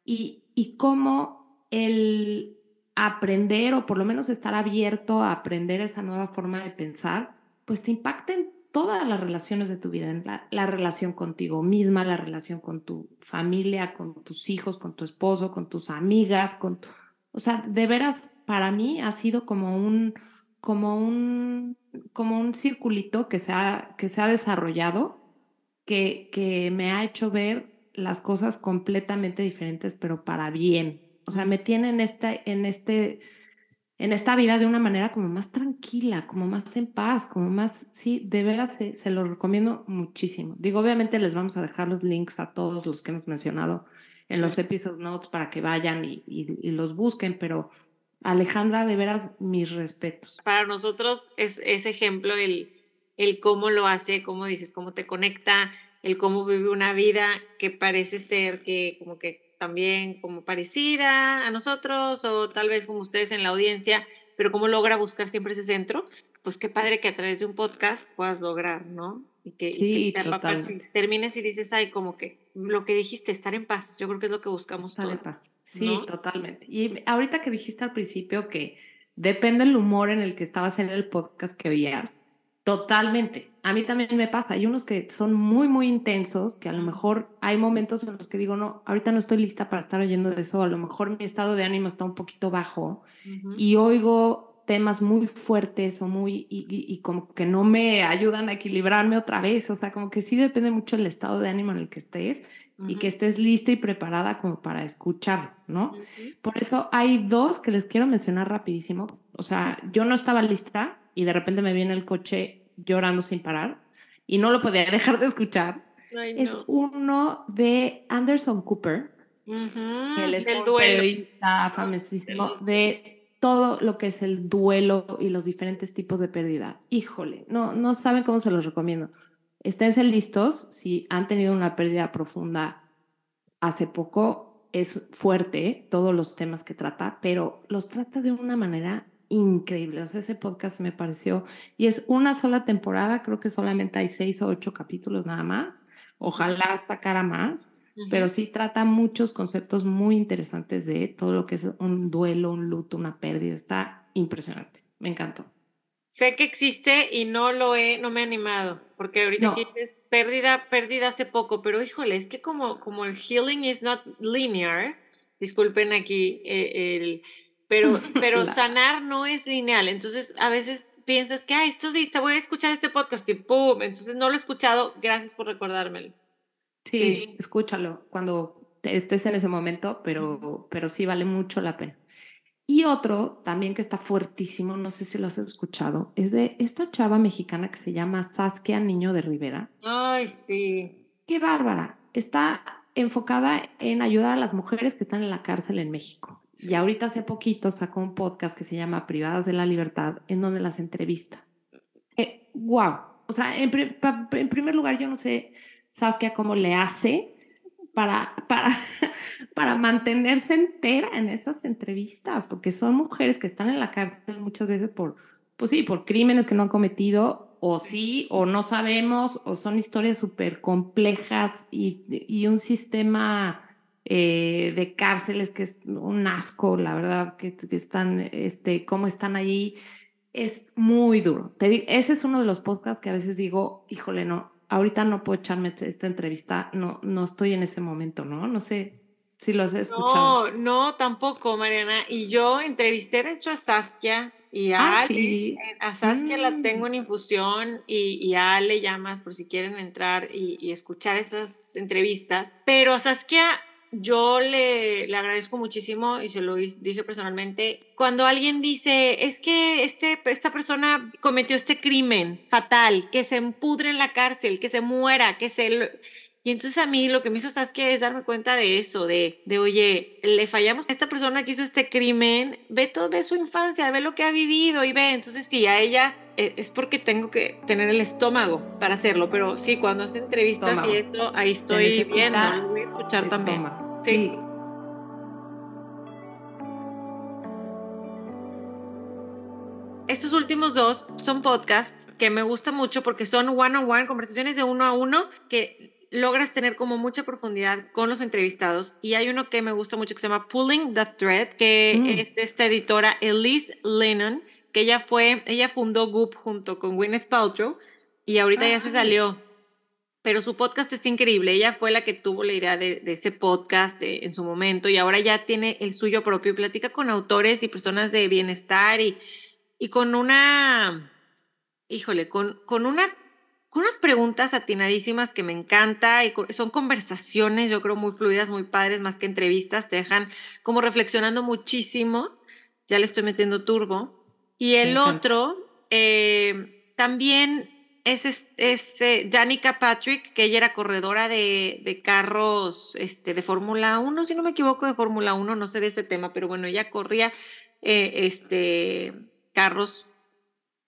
C: y, y cómo el aprender o por lo menos estar abierto a aprender esa nueva forma de pensar, pues te impacta en todas las relaciones de tu vida, la, la, relación contigo misma, la relación con tu familia, con tus hijos, con tu esposo, con tus amigas, con o sea, de veras para mí ha sido como un como un como un circulito que se ha que se ha desarrollado que que me ha hecho ver las cosas completamente diferentes, pero para bien. O sea, me tiene en este en este en esta vida de una manera como más tranquila, como más en paz, como más, sí, de veras se, se lo recomiendo muchísimo. Digo, obviamente les vamos a dejar los links a todos los que hemos mencionado en los episode notes para que vayan y, y, los busquen, pero Alejandra, de veras, mis respetos.
B: Para nosotros es ese ejemplo el, el cómo lo hace, cómo dices, cómo te conecta, el cómo vive una vida que parece ser que como que también como parecida a nosotros o tal vez como ustedes en la audiencia, pero cómo logra buscar siempre ese centro, pues qué padre que a través de un podcast puedas lograr, ¿no? Y que,
C: sí,
B: termines y dices, ay, como que lo que dijiste, estar en paz, yo creo que es lo que buscamos
C: estar en paz. Sí, totalmente. Y ahorita que dijiste al principio que depende el humor en el que estabas en el podcast que oías, Totalmente. A mí también me pasa. Hay unos que son muy, muy intensos, que a lo mejor hay momentos en los que digo, no, ahorita no estoy lista para estar oyendo de eso. A lo mejor mi estado de ánimo está un poquito bajo y oigo temas muy fuertes o muy, y, como que no me ayudan a equilibrarme otra vez. O sea, como que sí depende mucho el estado de ánimo en el que estés y que estés lista y preparada como para escuchar, ¿no? Por eso hay dos que les quiero mencionar rapidísimo. O sea, yo no estaba lista y de repente me viene el coche llorando sin parar y no lo podía dejar de escuchar. Es uno de Anderson Cooper. Él es un periodista famosísimo de todo lo que es el duelo y los diferentes tipos de pérdida. Híjole, no, no saben cómo se los recomiendo. Esténse listos si han tenido una pérdida profunda hace poco, es fuerte todos los temas que trata, pero los trata de una manera increíble. O sea, ese podcast me pareció, y es una sola temporada, creo que solamente hay seis o ocho capítulos nada más. Ojalá sacara más, pero sí trata muchos conceptos muy interesantes de todo lo que es un duelo, un luto, una pérdida. Está impresionante. Me encantó.
B: Sé que existe y no lo he, no me he animado, porque ahorita dices pérdida, pérdida hace poco, pero híjole, es que como, como el healing is not linear, disculpen aquí eh, el, pero, pero sanar no es lineal. Entonces, a veces piensas que, ah, esto listo, voy a escuchar este podcast y ¡pum! Entonces, no lo he escuchado. Gracias por recordármelo.
C: Sí, escúchalo cuando estés en ese momento, pero, pero sí vale mucho la pena. Y otro también que está fuertísimo, no sé si lo has escuchado, es de esta chava mexicana que se llama Saskia Niño de Rivera.
B: Ay, sí.
C: Qué bárbara. Está enfocada en ayudar a las mujeres que están en la cárcel en México. Y ahorita hace poquito sacó un podcast que se llama Privadas de la Libertad, en donde las entrevista. Eh, wow. O sea, en, en, primer lugar, yo no sé, Saskia, cómo le hace para, para, para mantenerse entera en esas entrevistas, porque son mujeres que están en la cárcel muchas veces por, pues sí, por crímenes que no han cometido, o sí, o no sabemos, o son historias súper complejas y, y un sistema eh, de cárceles, que es un asco, la verdad, que, están, este, cómo están ahí, es muy duro. Te ese es uno de los podcasts que a veces digo, híjole, no, ahorita no puedo echarme esta entrevista, no, no estoy en ese momento, ¿no? No sé si lo has escuchado.
B: No, no, tampoco, Mariana. Y yo entrevisté, de hecho, a Saskia y a ah, Ale. A Saskia la mm. tengo en infusión y, y, a Ale llamas por si quieren entrar y, y escuchar esas entrevistas. Pero a Saskia yo le, le, agradezco muchísimo y se lo dije personalmente, cuando alguien dice, es que este, esta persona cometió este crimen fatal, que se empudre en la cárcel, que se muera, que se... Y entonces a mí lo que me hizo Saskia es darme cuenta de eso, de, de oye, le fallamos a esta persona que hizo este crimen, ve todo, ve su infancia, ve lo que ha vivido y ve, entonces sí, a ella es porque tengo que tener el estómago para hacerlo, pero sí, cuando hace entrevistas y esto, ahí estoy viendo, voy a escuchar también. Sí. Estos últimos dos son podcasts que me gustan mucho porque son one on one, conversaciones de uno a uno que logras tener como mucha profundidad con los entrevistados. Y hay uno que me gusta mucho que se llama Pulling the Thread, que mm. es esta editora Elise Lennon, que ella fue, ella fundó Goop junto con Gwyneth Paltrow y ahorita ya se salió. Pero su podcast es increíble. Ella fue la que tuvo la idea de, ese podcast en su momento y ahora ya tiene el suyo propio. Platica con autores y personas de bienestar y, y con una, híjole, con, con una con unas preguntas atinadísimas que me encanta y son conversaciones, yo creo, muy fluidas, muy padres, más que entrevistas, te dejan como reflexionando muchísimo. Ya le estoy metiendo turbo. Y el otro, eh, también es, es, eh, Patrick, que ella era corredora de, de carros este, de Fórmula 1, si no me equivoco, de Fórmula 1, no sé de ese tema, pero bueno, ella corría eh, este, carros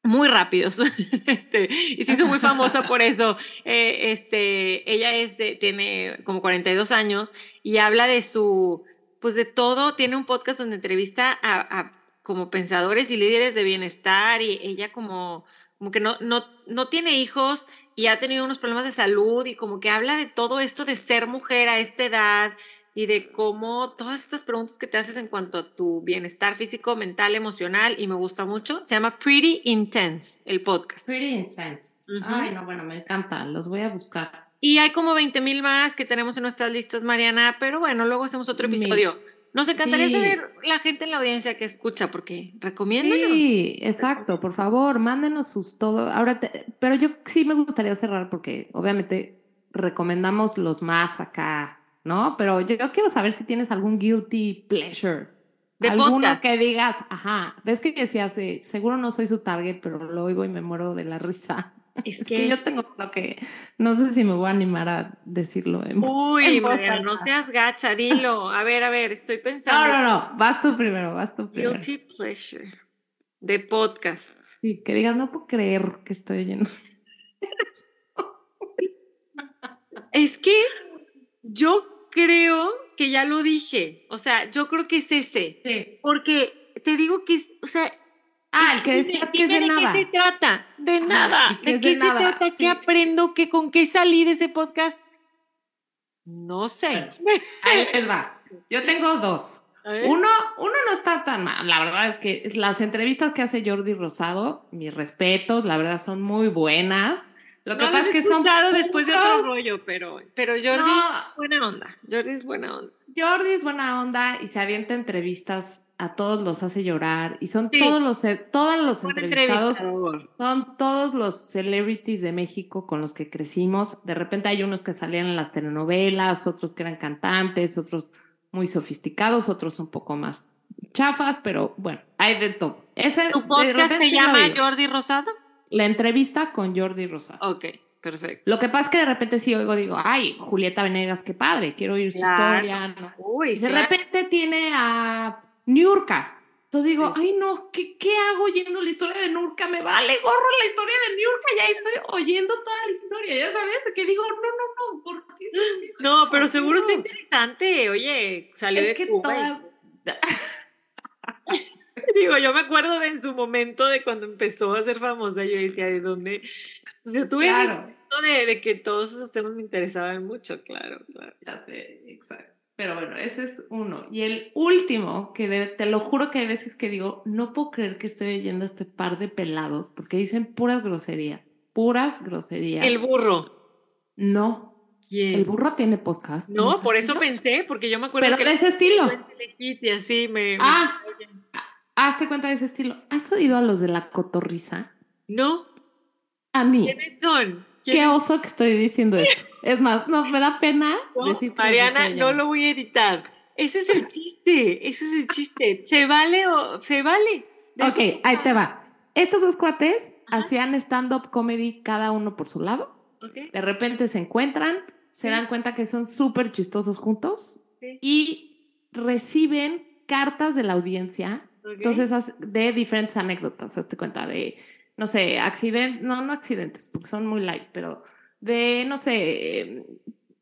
B: muy rápidos, este, y se hizo muy famosa por eso. Eh, este, ella es tiene como 42 años y habla de su, pues de todo, tiene un podcast donde entrevista a, como pensadores y líderes de bienestar y ella como, como que no, no, no tiene hijos y ha tenido unos problemas de salud y como que habla de todo esto de ser mujer a esta edad y de cómo todas estas preguntas que te haces en cuanto a tu bienestar físico, mental, emocional, y me gusta mucho, se llama Pretty Intense, el podcast.
C: Pretty Intense. Ay, no, bueno, me encanta, los voy a buscar.
B: Y hay como 20 mil más que tenemos en nuestras listas, Mariana, pero bueno, luego hacemos otro episodio. Nos encantaría saber la gente en la audiencia que escucha, porque recomiendo.
C: Sí, exacto, por favor, mándenos sus todo. Ahora, pero yo sí me gustaría cerrar porque obviamente recomendamos los más acá ¿no? Pero yo, quiero saber si tienes algún guilty pleasure. De Alguno que digas, ajá, ves que decías, de, seguro no soy su target, pero lo oigo y me muero de la risa. Es, que, yo tengo lo que, no sé si me voy a animar a decirlo. En,
B: Uy, no seas gacha, dilo. A ver, a ver, estoy pensando.
C: No, no, no, vas tú primero, vas tú primero.
B: Guilty pleasure de podcast.
C: Sí, que digas, no puedo creer que estoy oyendo.
B: es que yo creo que ya lo dije. O sea, yo creo que es ese.
C: Sí.
B: Porque te digo que, es- o sea,
C: Ah, el que decías que es de
B: dime
C: nada.
B: qué se trata? De nada. ¿De qué
C: de
B: se
C: nada.
B: trata? ¿Qué
C: Sí, sí.
B: aprendo? ¿Qué, ¿Con qué salí de ese podcast? No sé.
C: Ahí les va. Yo tengo dos. Uno, uno no está tan mal. La verdad es que las entrevistas que hace Jordi Rosado, mis respetos, la verdad son muy buenas. Lo que
B: no
C: pasa es que son
B: después de otro rollo, pero, pero Jordi
C: No,
B: es buena onda. Jordi es buena onda.
C: Jordi es buena onda y se avienta entrevistas a todos los hace llorar y son
B: Sí.
C: todos los todos los entrevistados son todos los celebrities de México con los que crecimos. De repente hay unos que salían en las telenovelas, otros que eran cantantes, otros muy sofisticados, otros un poco más chafas, pero bueno, hay de todo. Ese
B: ¿Tu podcast se llama. Jordi Rosado?
C: La entrevista con Jordi Rosado.
B: Ok, perfecto.
C: Lo que pasa es que de repente sí oigo, digo, ay, Julieta Venegas, qué padre, quiero oír su
B: Claro.
C: historia. ¿no?
B: Uy,
C: Y de
B: claro.
C: repente tiene a Niurka. Entonces digo,
B: Sí.
C: ay no, ¿qué, ¿qué hago oyendo la historia de Nurka? Me vale gorro la historia de Niurka, ya estoy oyendo toda la historia, ya sabes, que digo, no, no, no, ¿por qué
B: No, pero seguro está interesante. Oye, salió
C: Es
B: de
C: que
B: Cuba.
C: toda...
B: Digo, yo me acuerdo de en su momento de cuando empezó a ser famosa, yo decía, ¿de dónde? Pues yo tuve
C: Claro,
B: momento de, de que todos esos temas me interesaban mucho, claro, claro.
C: ya sé, exacto. Pero bueno, ese es uno. Y el último, que de- te lo juro que hay veces que digo, no puedo creer que estoy oyendo este par de pelados, porque dicen puras groserías, puras groserías.
B: El burro.
C: No, el burro tiene podcast.
B: No, por eso pensé, porque yo me acuerdo
C: Pero
B: que
C: de ese estilo.
B: así me... me-
C: Ah, hazte cuenta de ese estilo. ¿Has oído a los de la cotorriza?
B: No,
C: A mí.
B: ¿quiénes son?
C: Qué
B: ¿Quiénes
C: oso que estoy diciendo esto. Es más, no me da pena
B: Mariana, no lo voy a editar. Ese es el chiste, ese es el chiste. ¿Se vale o se vale? De
C: Ok,
B: eso-
C: ahí te va. Estos dos cuates
B: Ajá.
C: hacían stand-up comedy cada uno por su lado. De repente se encuentran, se
B: Sí.
C: dan cuenta que son súper chistosos juntos
B: Sí.
C: y reciben cartas de la audiencia Entonces, de diferentes anécdotas, hazte cuenta de, no sé, accidentes, no, no accidentes, porque son muy light, pero de, no sé, eh,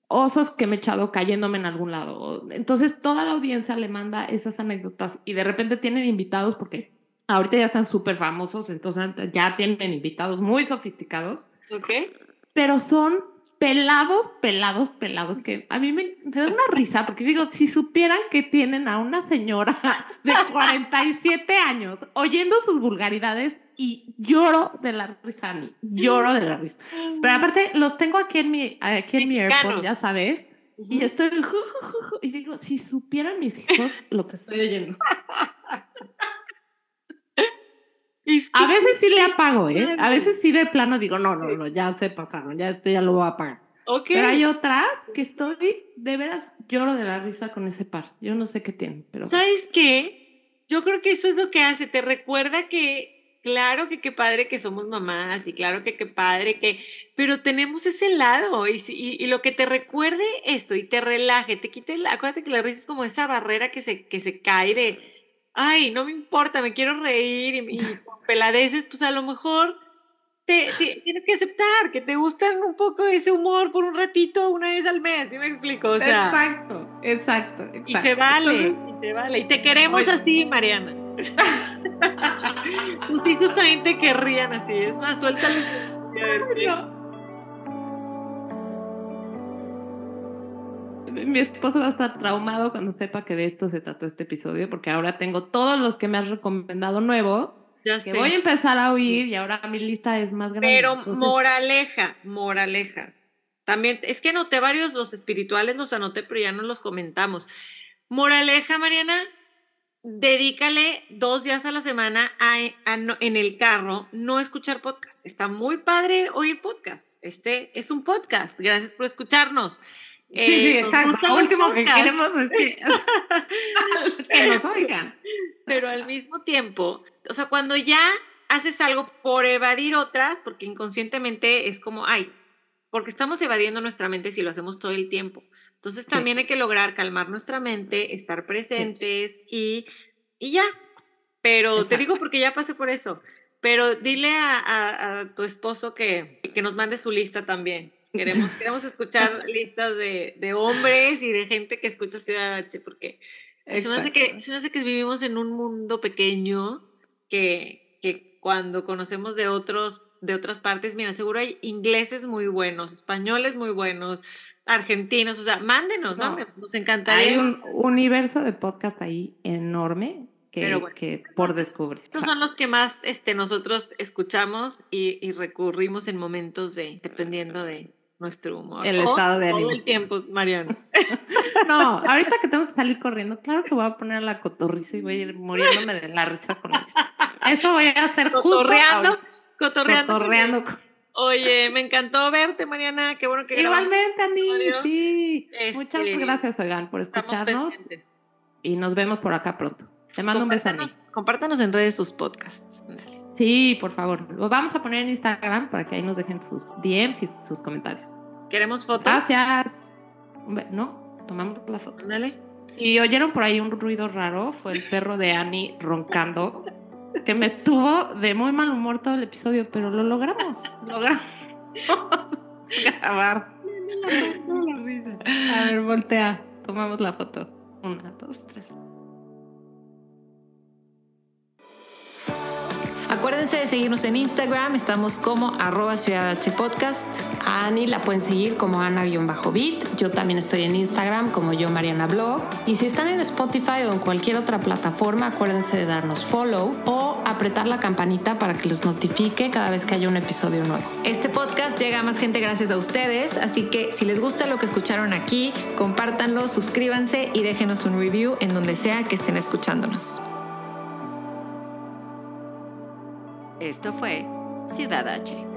C: osos que me he echado cayéndome en algún lado. Entonces, toda la audiencia le manda esas anécdotas y de repente tienen invitados, porque ahorita ya están súper famosos, entonces ya tienen invitados muy sofisticados,
B: Ok.
C: pero son pelados, pelados, pelados, que a mí me, me da una risa, porque digo, si supieran que tienen a una señora de 47 años oyendo sus vulgaridades y lloro de la risa, Ani, lloro de la risa. Pero aparte, los tengo aquí en mi, aquí en mi. AirPod, ya sabes, y estoy, y digo, si supieran mis hijos lo que estoy oyendo.
B: Es que-
C: A veces sí le apago, ¿eh? A veces sí de plano digo, no, no, no, ya se pasaron, ya esto ya lo voy a apagar.
B: Ok.
C: Pero hay otras que estoy, de veras, lloro de la risa con ese par. Yo no sé qué tienen, pero...
B: ¿Sabes qué? Yo creo que eso es lo que hace. Te recuerda que, claro que qué padre que somos mamás y claro que qué padre que, pero tenemos ese lado y, y, y lo que te recuerde eso y te relaje, te quite, acuérdate que la risa es como esa barrera que se, que se cae de, ay, no me importa, me quiero reír y, y con peladeces, pues a lo mejor te, te- tienes que aceptar que te gustan un poco ese humor por un ratito, una vez al mes, ¿sí me explico? O sea,
C: exacto, exacto, exacto.
B: y se vale,
C: Entonces,
B: y se vale. Y te queremos así, Mariana. Tus hijos también te querrían así. Es más, suéltale.
C: no. Mi esposo va a estar traumado cuando sepa que de esto se trató este episodio, porque ahora tengo todos los que me has recomendado nuevos,
B: Ya
C: que
B: sé.
C: voy a empezar a oír y ahora mi lista es más grande.
B: Pero
C: Entonces,
B: moraleja, moraleja. También, es que anoté varios, los espirituales los anoté, pero ya no los comentamos. Moraleja, Mariana, dedícale dos días a la semana a, a no- en el carro no escuchar podcast. Está muy padre oír podcast. Este es un podcast. Gracias por escucharnos.
C: Sí, sí,
B: Eh,
C: exacto. Lo último que queremos es que, que nos oigan.
B: pero al mismo tiempo, o sea, cuando ya haces algo por evadir otras, porque inconscientemente es como, ay, porque estamos evadiendo nuestra mente si lo hacemos todo el tiempo. Entonces también hay que lograr calmar nuestra mente, estar presentes y, y ya. Pero te digo porque ya pasé por eso. Pero dile a, a- a tu esposo que, que nos mande su lista también. Queremos, queremos escuchar listas de, de, hombres y de gente que escucha Ciudad H, porque se me, hace que, se me hace que vivimos en un mundo pequeño que, que cuando conocemos de otros de otras partes, mira, seguro hay ingleses muy buenos, españoles muy buenos, argentinos, o sea, mándenos, no, nos encantaría.
C: Hay un universo de podcast ahí enorme que, que por descubrir.
B: Estos son los que más este, nosotros escuchamos y, y recurrimos en momentos de, dependiendo de, nuestro humor.
C: El estado de ánimo.
B: Todo el tiempo, Mariana.
C: no, ahorita que tengo que salir corriendo, claro que voy a poner la cotorriza y voy a ir muriéndome de la risa con eso. Eso voy a hacer
B: cotorreando,
C: justo
B: cotorreando.
C: Cotorreando.
B: Oye, me encantó verte, Mariana. Qué bueno que
C: Igualmente, Ani, sí. Muchas este, gracias, oigan, por escucharnos. Y nos vemos por acá pronto. Te mando un beso, Ani.
B: Compártanos en redes sus podcasts.
C: Sí, por favor. Lo vamos a poner en Instagram para que ahí nos dejen sus DMs y sus comentarios.
B: ¿Queremos fotos?
C: Gracias. No, tomamos la foto.
B: Dale.
C: Y oyeron por ahí un ruido raro, fue el perro de Annie roncando, que me tuvo de muy mal humor todo el episodio, pero lo logramos. Logramos grabar. A ver, voltea. Tomamos la foto. Una, dos, tres.
B: Acuérdense de seguirnos en Instagram, estamos como arroba Ciudad Podcast.
C: A Ani la pueden seguir como Ana-Bit. Yo también estoy en Instagram como yo Mariana Blog. Y si están en Spotify o en cualquier otra plataforma, acuérdense de darnos follow o apretar la campanita para que los notifique cada vez que haya un episodio nuevo.
B: Este podcast llega a más gente gracias a ustedes, así que si les gusta lo que escucharon aquí, compártanlo, suscríbanse y déjenos un review en donde sea que estén escuchándonos.
A: Esto fue Ciudad H